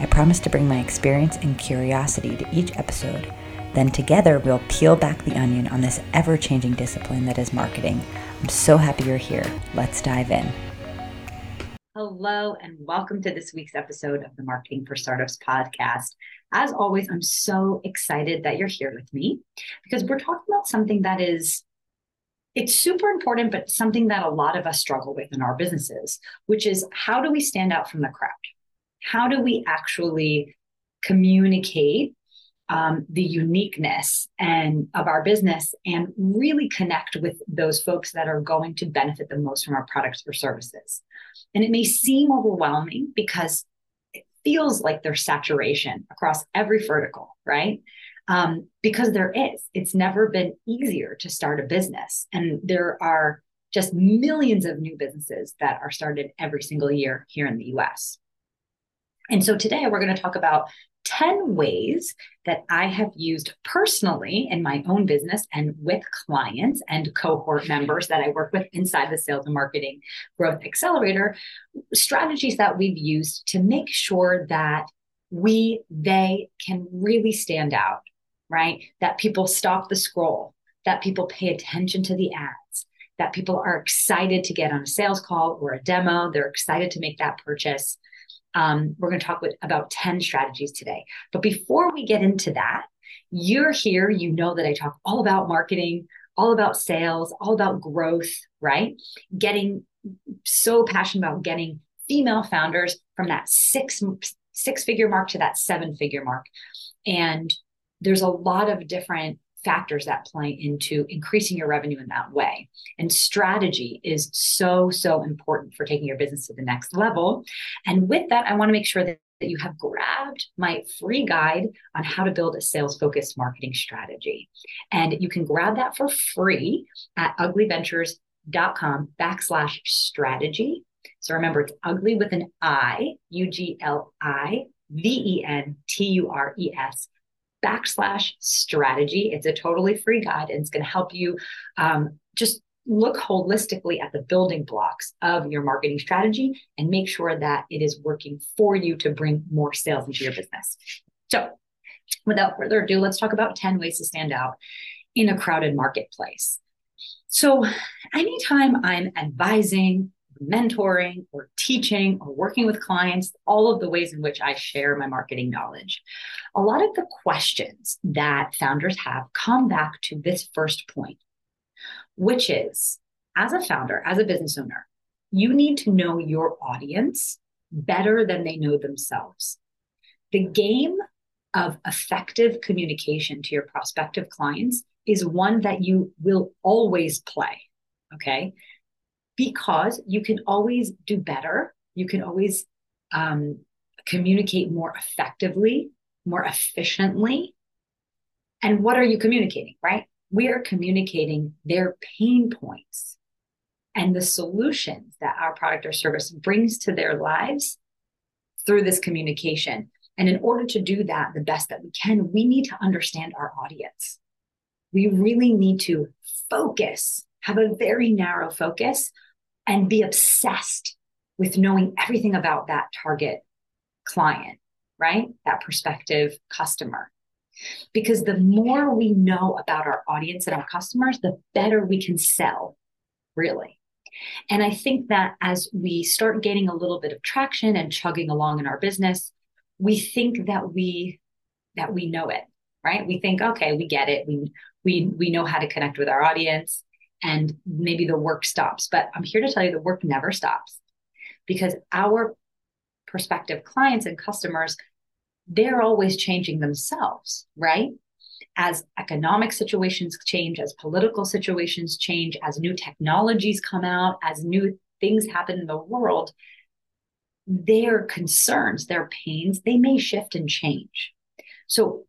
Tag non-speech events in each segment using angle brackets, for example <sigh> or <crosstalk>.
I promise to bring my experience and curiosity to each episode. Then together we'll peel back the onion on this ever changing discipline that is marketing. I'm so happy you're here. Let's dive in. Hello, and welcome to this week's episode of the Marketing for Startups podcast. As always, I'm so excited that you're here with me because we're talking about something that is it's super important, but something that a lot of us struggle with in our businesses, which is how do we stand out from the crowd? How do we actually communicate um, the uniqueness and of our business and really connect with those folks that are going to benefit the most from our products or services? And it may seem overwhelming because it feels like there's saturation across every vertical right? Um, because there is. It's never been easier to start a business. And there are just millions of new businesses that are started every single year here in the us and so today we're going to talk about 10 ways that I have used personally in my own business and with clients and cohort members that I work with inside the Sales and Marketing Growth Accelerator, strategies that we've used to make sure that we, they can really stand out, right? That people stop the scroll, that people pay attention to the ads, that people are excited to get on a sales call or a demo, they're excited to make that purchase um, we're going to talk with, about 10 strategies today. But before we get into that, you're here, you know that I talk all about marketing, all about sales, all about growth, right? Getting so passionate about getting female founders from that six six figure mark to that seven figure mark. And there's a lot of different factors that play into increasing your revenue in that way. And strategy is so, so important for taking your business to the next level. And with that, I want to make sure that that you have grabbed my free guide on how to build a sales focused marketing strategy. And you can grab that for free at ugliventures.com backslash strategy. So remember, it's ugly with an I, U G L I V E N T U R E S backslash strategy. It's a totally free guide and it's going to help you um, just look holistically at the building blocks of your marketing strategy and make sure that it is working for you to bring more sales into your business. So, without further ado, let's talk about 10 ways to stand out in a crowded marketplace. So, anytime I'm advising, mentoring or teaching or working with clients, all of the ways in which I share my marketing knowledge. A lot of the questions that founders have come back to this first point, which is as a founder, as a business owner, you need to know your audience better than they know themselves. The game of effective communication to your prospective clients is one that you will always play. Okay because you can always do better. You can always um, communicate more effectively, more efficiently. And what are you communicating, right? We are communicating their pain points and the solutions that our product or service brings to their lives through this communication. And in order to do that the best that we can, we need to understand our audience. We really need to focus, have a very narrow focus and be obsessed with knowing everything about that target client, right? That prospective customer. Because the more we know about our audience and our customers, the better we can sell, really. And I think that as we start gaining a little bit of traction and chugging along in our business, we think that we that we know it, right? We think, okay, we get it. We we we know how to connect with our audience and maybe the work stops. But I'm here to tell you the work never stops because our prospective clients and customers, they're always changing themselves, right? As economic situations change, as political situations change, as new technologies come out, as new things happen in the world, their concerns, their pains, they may shift and change. So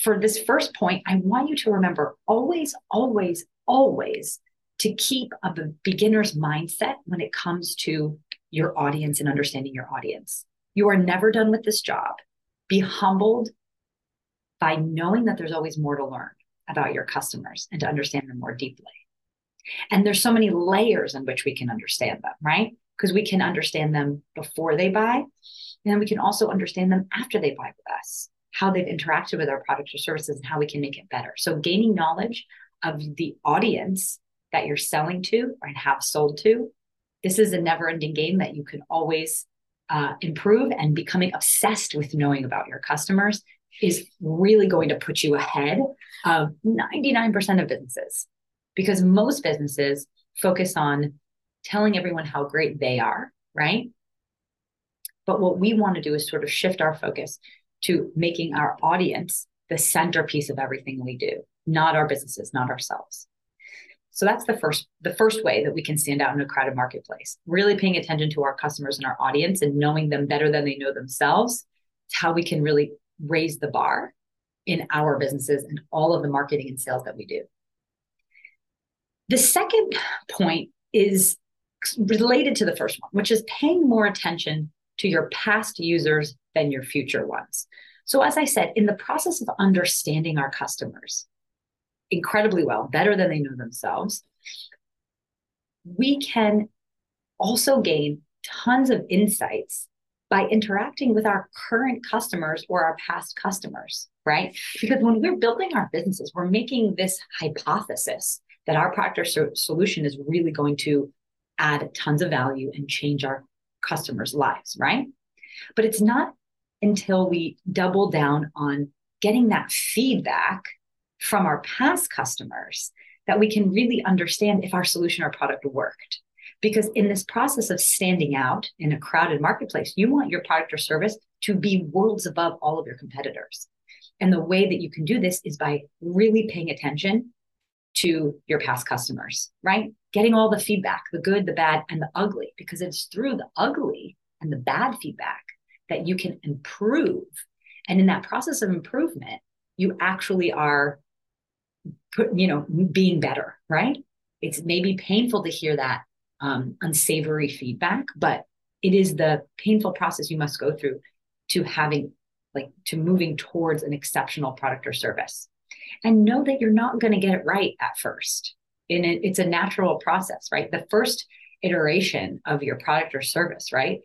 for this first point, I want you to remember always, always, always to keep a beginner's mindset when it comes to your audience and understanding your audience. You are never done with this job. Be humbled by knowing that there's always more to learn about your customers and to understand them more deeply. And there's so many layers in which we can understand them, right? Because we can understand them before they buy, and then we can also understand them after they buy with us, how they've interacted with our products or services, and how we can make it better. So, gaining knowledge of the audience that you're selling to and have sold to, this is a never ending game that you can always uh, improve. And becoming obsessed with knowing about your customers is really going to put you ahead of 99% of businesses because most businesses focus on telling everyone how great they are, right? But what we want to do is sort of shift our focus to making our audience the centerpiece of everything we do, not our businesses, not ourselves. So that's the first the first way that we can stand out in a crowded marketplace. Really paying attention to our customers and our audience and knowing them better than they know themselves. It's how we can really raise the bar in our businesses and all of the marketing and sales that we do. The second point is related to the first one, which is paying more attention to your past users than your future ones. So, as I said, in the process of understanding our customers incredibly well, better than they know themselves, we can also gain tons of insights by interacting with our current customers or our past customers, right? Because when we're building our businesses, we're making this hypothesis that our product or so- solution is really going to add tons of value and change our customers' lives, right? But it's not until we double down on getting that feedback from our past customers that we can really understand if our solution or product worked. Because in this process of standing out in a crowded marketplace, you want your product or service to be worlds above all of your competitors. And the way that you can do this is by really paying attention to your past customers, right? Getting all the feedback, the good, the bad, and the ugly, because it's through the ugly and the bad feedback that you can improve. And in that process of improvement, you actually are put, you know, being better, right? It's maybe painful to hear that um, unsavory feedback, but it is the painful process you must go through to having like to moving towards an exceptional product or service and know that you're not going to get it right at first. And it, it's a natural process, right? The first iteration of your product or service, right?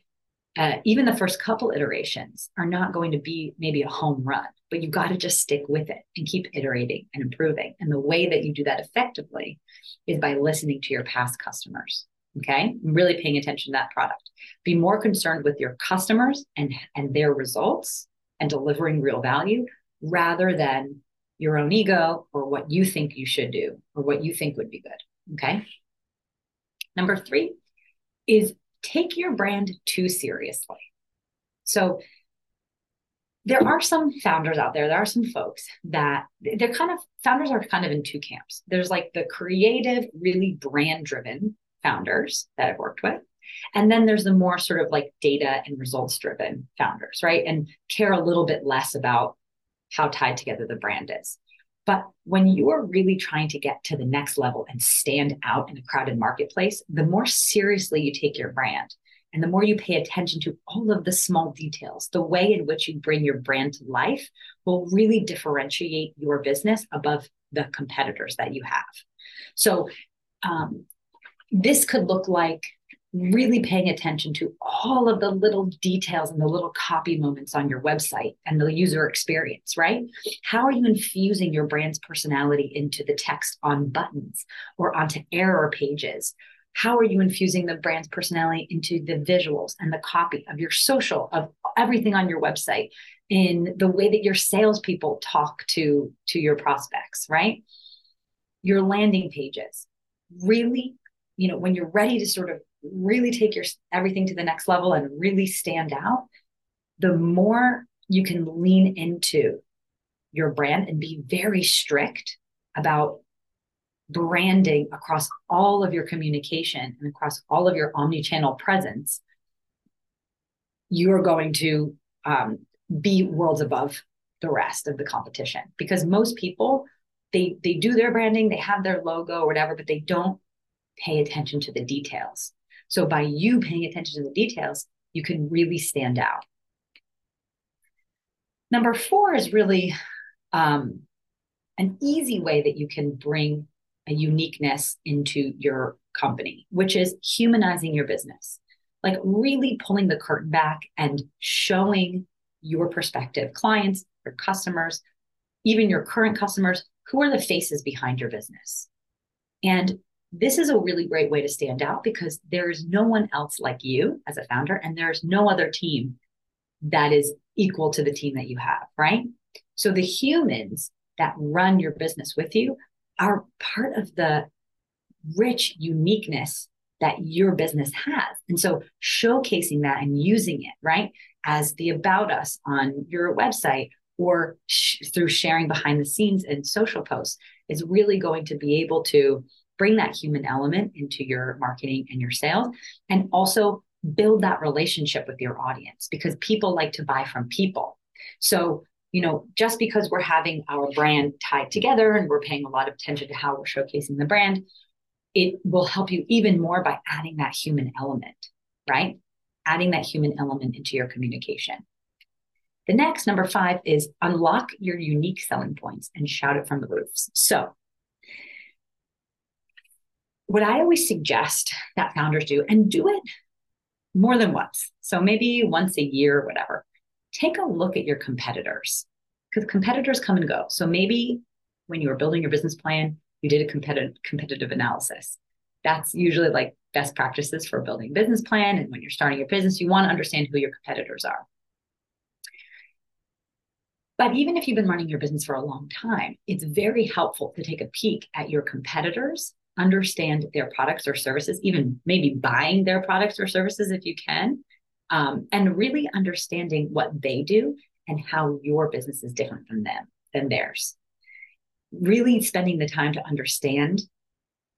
Uh, even the first couple iterations are not going to be maybe a home run, but you've got to just stick with it and keep iterating and improving. And the way that you do that effectively is by listening to your past customers. Okay. Really paying attention to that product. Be more concerned with your customers and, and their results and delivering real value rather than your own ego or what you think you should do or what you think would be good. Okay. Number three is take your brand too seriously. So there are some founders out there, there are some folks that they're kind of founders are kind of in two camps. There's like the creative, really brand driven founders that I've worked with. And then there's the more sort of like data and results driven founders, right? And care a little bit less about how tied together the brand is. But when you are really trying to get to the next level and stand out in a crowded marketplace, the more seriously you take your brand and the more you pay attention to all of the small details, the way in which you bring your brand to life will really differentiate your business above the competitors that you have. So, um, this could look like really paying attention to all of the little details and the little copy moments on your website and the user experience, right? How are you infusing your brand's personality into the text on buttons or onto error pages? How are you infusing the brand's personality into the visuals and the copy of your social, of everything on your website, in the way that your salespeople talk to, to your prospects, right? Your landing pages. Really, you know, when you're ready to sort of really take your everything to the next level and really stand out, the more you can lean into your brand and be very strict about branding across all of your communication and across all of your omni-channel presence, you are going to um, be worlds above the rest of the competition because most people they they do their branding, they have their logo or whatever, but they don't pay attention to the details. So by you paying attention to the details, you can really stand out. Number four is really um, an easy way that you can bring a uniqueness into your company, which is humanizing your business. Like really pulling the curtain back and showing your prospective clients, your customers, even your current customers, who are the faces behind your business. And this is a really great way to stand out because there's no one else like you as a founder, and there's no other team that is equal to the team that you have, right? So the humans that run your business with you are part of the rich uniqueness that your business has. And so showcasing that and using it, right, as the about us on your website or sh- through sharing behind the scenes and social posts is really going to be able to bring that human element into your marketing and your sales and also build that relationship with your audience because people like to buy from people. So, you know, just because we're having our brand tied together and we're paying a lot of attention to how we're showcasing the brand, it will help you even more by adding that human element, right? Adding that human element into your communication. The next, number five, is unlock your unique selling points and shout it from the roofs. So, what I always suggest that founders do, and do it more than once. So, maybe once a year or whatever, take a look at your competitors because competitors come and go. So, maybe when you were building your business plan, you did a competitive competitive analysis. That's usually like best practices for building business plan. And when you're starting your business, you want to understand who your competitors are. But even if you've been running your business for a long time, it's very helpful to take a peek at your competitors, understand their products or services, even maybe buying their products or services if you can, um, and really understanding what they do and how your business is different from them than theirs. Really spending the time to understand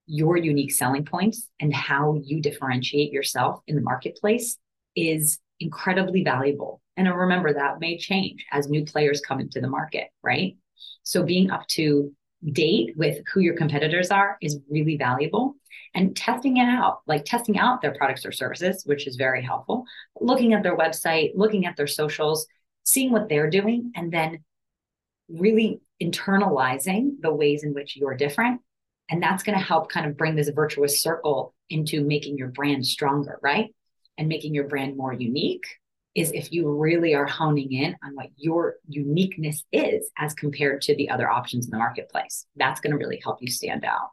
your unique selling points and how you differentiate yourself in the marketplace is incredibly valuable and remember that may change as new players come into the market, right? So being up to date with who your competitors are is really valuable and testing it out, like testing out their products or services, which is very helpful. Looking at their website, looking at their socials, seeing what they're doing, and then really internalizing the ways in which you're different. And that's going to help kind of bring this virtuous circle into making your brand stronger, right? And making your brand more unique is if you really are honing in on what your uniqueness is as compared to the other options in the marketplace. That's going to really help you stand out.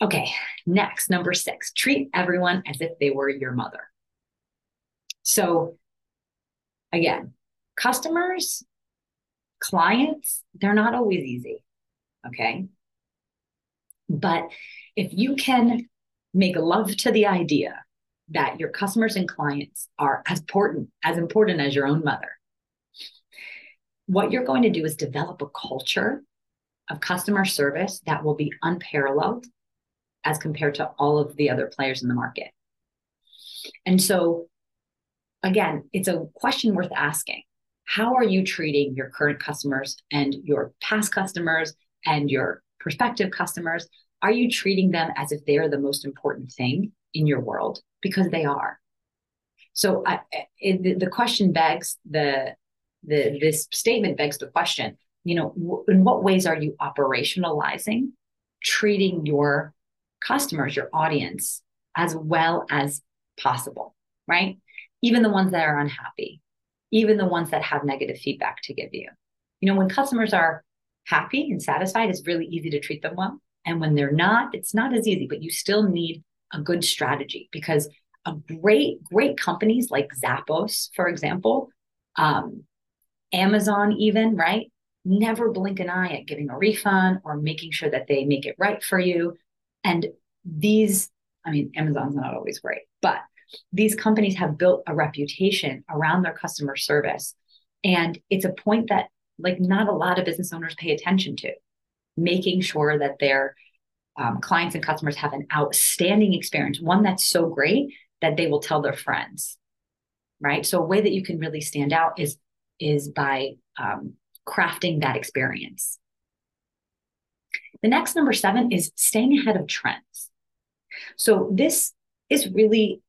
Okay, next, number six, treat everyone as if they were your mother. So, again, customers, clients, they're not always easy. Okay. But if you can make love to the idea that your customers and clients are as important as important as your own mother. What you're going to do is develop a culture of customer service that will be unparalleled as compared to all of the other players in the market. And so again it's a question worth asking. How are you treating your current customers and your past customers and your prospective customers? Are you treating them as if they're the most important thing in your world because they are. So I, it, the question begs the the this statement begs the question. You know, in what ways are you operationalizing treating your customers, your audience, as well as possible, right? Even the ones that are unhappy, even the ones that have negative feedback to give you. You know, when customers are happy and satisfied, it's really easy to treat them well. And when they're not, it's not as easy, but you still need a good strategy because a great, great companies like Zappos, for example, um, Amazon, even, right? Never blink an eye at giving a refund or making sure that they make it right for you. And these, I mean, Amazon's not always great, but these companies have built a reputation around their customer service. And it's a point that, like, not a lot of business owners pay attention to, making sure that they're um, clients and customers have an outstanding experience, one that's so great that they will tell their friends. Right. So, a way that you can really stand out is is by um, crafting that experience. The next number seven is staying ahead of trends. So this is really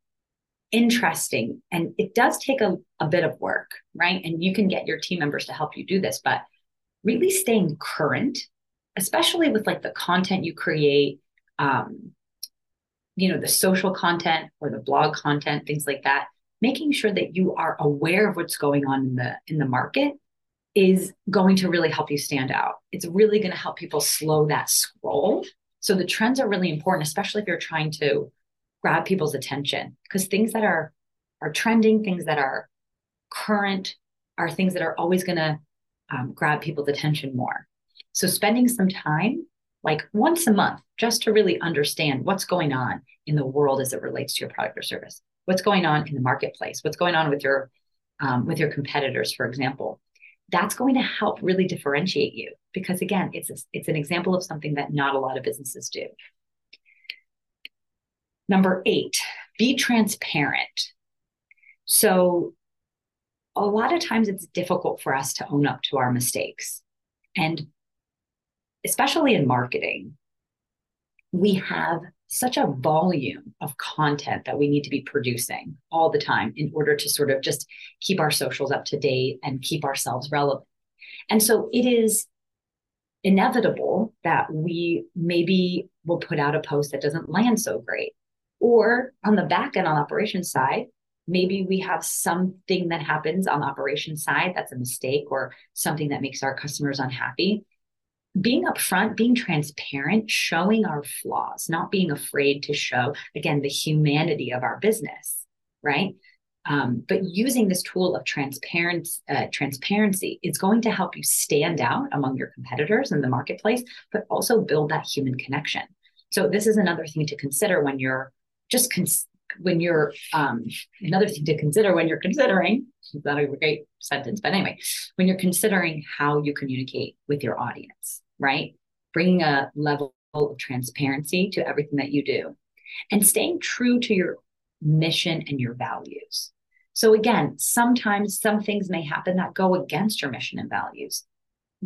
interesting and it does take a, a bit of work, right? And you can get your team members to help you do this, but really staying current, especially with like the content you create, um, you know, the social content or the blog content, things like that, making sure that you are aware of what's going on in the in the market is going to really help you stand out. It's really going to help people slow that scroll. So the trends are really important, especially if you're trying to grab people's attention, because things that are are trending, things that are current, are things that are always going to um, grab people's attention more. So spending some time, like once a month, just to really understand what's going on in the world as it relates to your product or service, what's going on in the marketplace, what's going on with your um, with your competitors, for example? That's going to help really differentiate you because again it's a, it's an example of something that not a lot of businesses do. Number 8 be transparent. So a lot of times it's difficult for us to own up to our mistakes. And especially in marketing we have such a volume of content that we need to be producing all the time in order to sort of just keep our socials up to date and keep ourselves relevant. And so it is inevitable that we maybe will put out a post that doesn't land so great. Or on the back end on the operations side, maybe we have something that happens on the operations side that's a mistake or something that makes our customers unhappy being upfront, being transparent, showing our flaws, not being afraid to show, again, the humanity of our business, right? Um, but using this tool of transparency, uh, transparency is going to help you stand out among your competitors in the marketplace, but also build that human connection. So this is another thing to consider when you're just cons- when you're um, another thing to consider when you're considering. Not a great sentence, but anyway, when you're considering how you communicate with your audience right? Bringing a level of transparency to everything that you do and staying true to your mission and your values. So, again, sometimes some things may happen that go against your mission and values.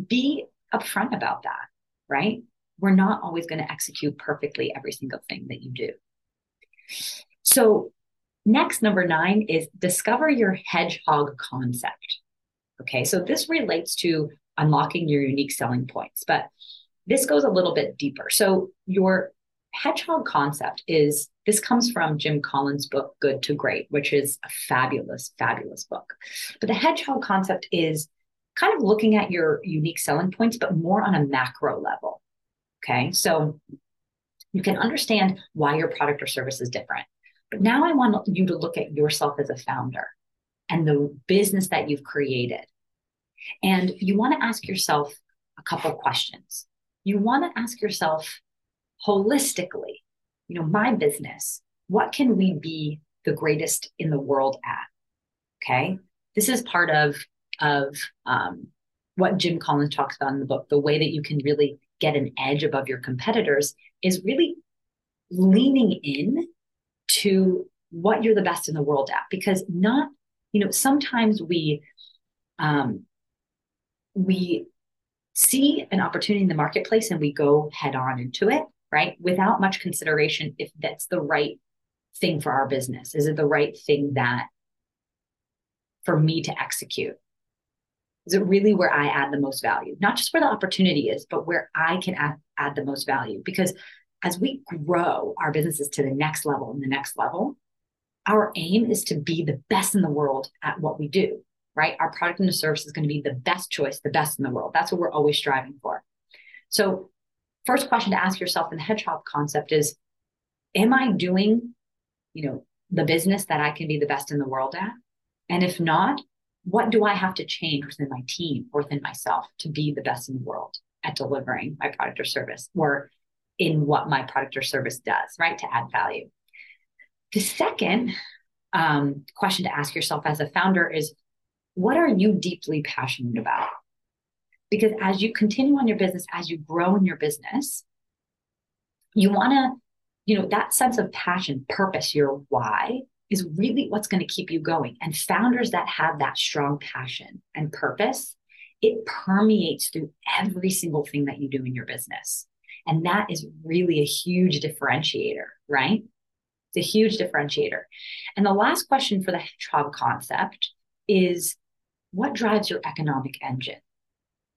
Be upfront about that, right? We're not always going to execute perfectly every single thing that you do. So, next, number nine is discover your hedgehog concept. Okay, so this relates to unlocking your unique selling points. But this goes a little bit deeper. So, your hedgehog concept is this comes from Jim Collins' book, Good to Great, which is a fabulous, fabulous book. But the hedgehog concept is kind of looking at your unique selling points, but more on a macro level. Okay. So, you can understand why your product or service is different. But now I want you to look at yourself as a founder and the business that you've created and you want to ask yourself a couple questions. You want to ask yourself holistically, you know, my business, what can we be the greatest in the world at? Okay. This is part of, of um, what Jim Collins talks about in the book. The way that you can really get an edge above your competitors is really leaning in to what you're the best in the world at because not you know sometimes we um we see an opportunity in the marketplace and we go head on into it, right? Without much consideration if that's the right thing for our business. Is it the right thing that for me to execute? Is it really where I add the most value? Not just where the opportunity is, but where I can add, add the most value. Because as we grow our businesses to the next level and the next level, our aim is to be the best in the world at what we do right? Our product and the service is going to be the best choice, the best in the world. That's what we're always striving for. So, first question to ask yourself in the hedgehog concept is Am I doing, you know, the business that I can be the best in the world at? And if not, what do I have to change within my team or within myself to be the best in the world at delivering my product or service or in what my product or service does, right? To add value. The second um, question to ask yourself as a founder is what are you deeply passionate about? Because as you continue on your business, as you grow in your business, you want to, you know, that sense of passion, purpose, your why is really what's going to keep you going. And founders that have that strong passion and purpose, it permeates through every single thing that you do in your business. And that is really a huge differentiator, right? It's a huge differentiator. And the last question for the hedgehog concept is what drives your economic engine?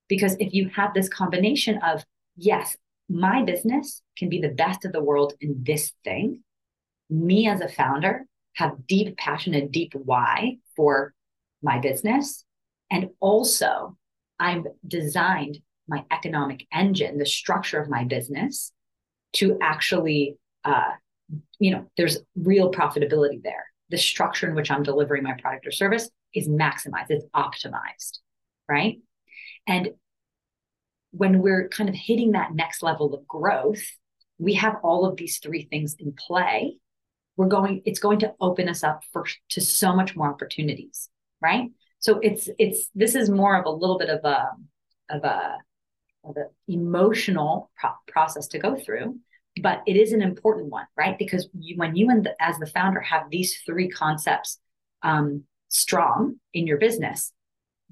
Because if you have this combination of, yes, my business can be the best of the world in this thing, me as a founder have deep passion and deep why for my business. And also, I've designed my economic engine, the structure of my business to actually, uh, you know, there's real profitability there. The structure in which I'm delivering my product or service is maximized, it's optimized, right? And when we're kind of hitting that next level of growth, we have all of these three things in play. We're going, it's going to open us up for to so much more opportunities, right? So it's it's this is more of a little bit of a of a of an emotional pro- process to go through, but it is an important one, right? Because you, when you and the, as the founder have these three concepts um, strong in your business,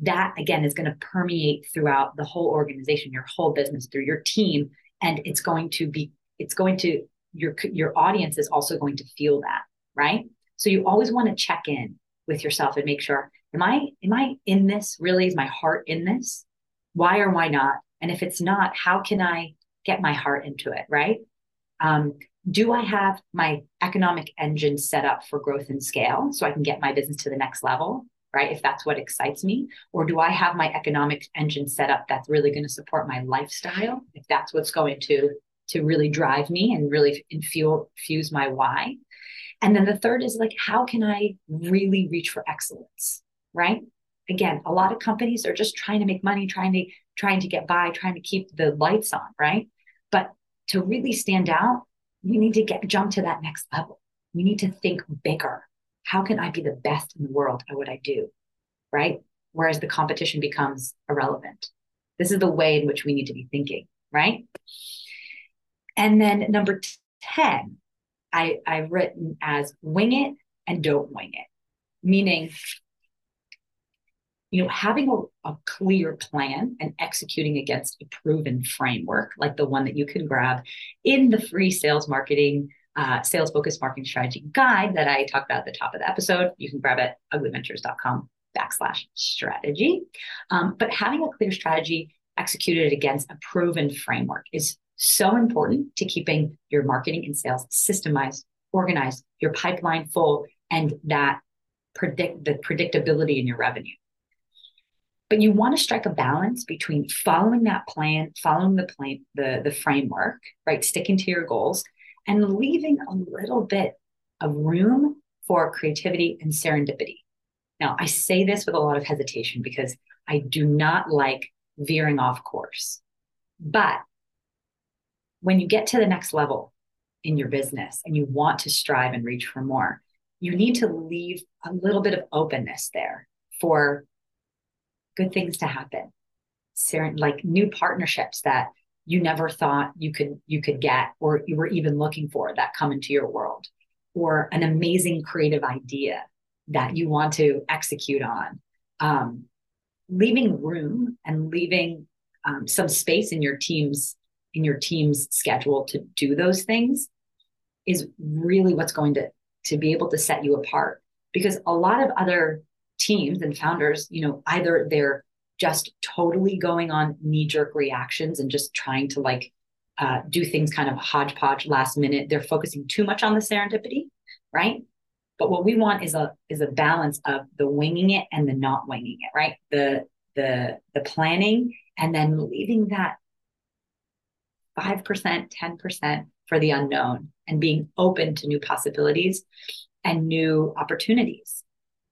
that again is going to permeate throughout the whole organization, your whole business, through your team, and it's going to be it's going to your your audience is also going to feel that, right? So you always want to check in with yourself and make sure am I am I in this really? Is my heart in this? Why or why not? And if it's not, how can I get my heart into it, right? Um, do I have my economic engine set up for growth and scale so I can get my business to the next level? right? If that's what excites me, or do I have my economic engine set up that's really going to support my lifestyle? If that's what's going to to really drive me and really infuse fuse my why. And then the third is like, how can I really reach for excellence, right? Again, a lot of companies are just trying to make money, trying to trying to get by, trying to keep the lights on, right? But to really stand out, you need to get jump to that next level. You need to think bigger, how can I be the best in the world at what I do? Right. Whereas the competition becomes irrelevant. This is the way in which we need to be thinking. Right. And then number 10, I, I've written as wing it and don't wing it, meaning, you know, having a, a clear plan and executing against a proven framework like the one that you can grab in the free sales marketing uh, sales focused marketing strategy guide that I talked about at the top of the episode. You can grab it ugliventures.com backslash strategy. Um, but having a clear strategy executed against a proven framework is so important to keeping your marketing and sales systemized, organized, your pipeline full, and that predict the predictability in your revenue. But you want to strike a balance between following that plan, following the plan, the, the framework, right? Sticking to your goals and leaving a little bit of room for creativity and serendipity. Now, I say this with a lot of hesitation because I do not like veering off course. But when you get to the next level in your business and you want to strive and reach for more, you need to leave a little bit of openness there for good things to happen. Like new partnerships that you never thought you could you could get or you were even looking for that come into your world. Or an amazing creative idea that you want to execute on. Um, leaving room and leaving um, some space in your team's in your team's schedule to do those things is really what's going to to be able to set you apart. Because a lot of other teams and founders you know either they're just totally going on knee jerk reactions and just trying to like uh, do things kind of hodgepodge last minute. They're focusing too much on the serendipity, right? But what we want is a is a balance of the winging it and the not winging it, right? The the the planning and then leaving that five percent, ten percent for the unknown and being open to new possibilities and new opportunities.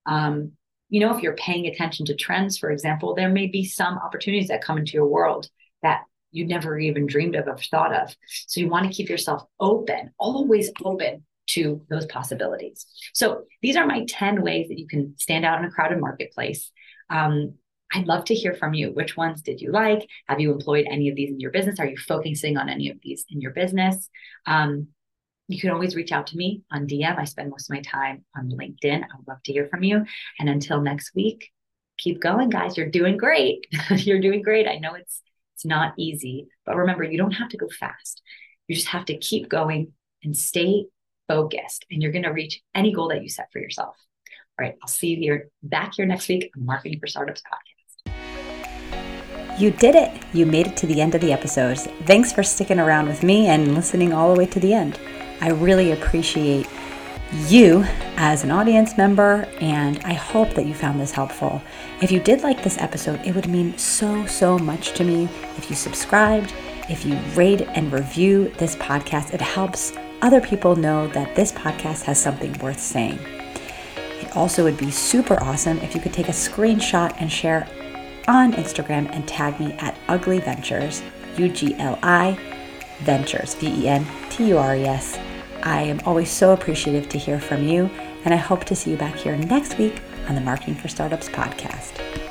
Um, you know, if you're paying attention to trends, for example, there may be some opportunities that come into your world that you never even dreamed of or thought of. So you want to keep yourself open, always open to those possibilities. So these are my 10 ways that you can stand out in a crowded marketplace. Um, I'd love to hear from you. Which ones did you like? Have you employed any of these in your business? Are you focusing on any of these in your business? Um, you can always reach out to me on DM. I spend most of my time on LinkedIn. I would love to hear from you. And until next week, keep going, guys. You're doing great. <laughs> You're doing great. I know it's it's not easy, but remember, you don't have to go fast. You just have to keep going and stay focused, and you're going to reach any goal that you set for yourself. All right, I'll see you here back here next week on Marketing for Startups podcast. You did it! You made it to the end of the episodes. Thanks for sticking around with me and listening all the way to the end. I really appreciate you as an audience member, and I hope that you found this helpful. If you did like this episode, it would mean so, so much to me if you subscribed, if you rate and review this podcast. It helps other people know that this podcast has something worth saying. It also would be super awesome if you could take a screenshot and share on Instagram and tag me at Ugliventures, U G L I Ventures, V E N T U R S. I am always so appreciative to hear from you, and I hope to see you back here next week on the Marketing for Startups podcast.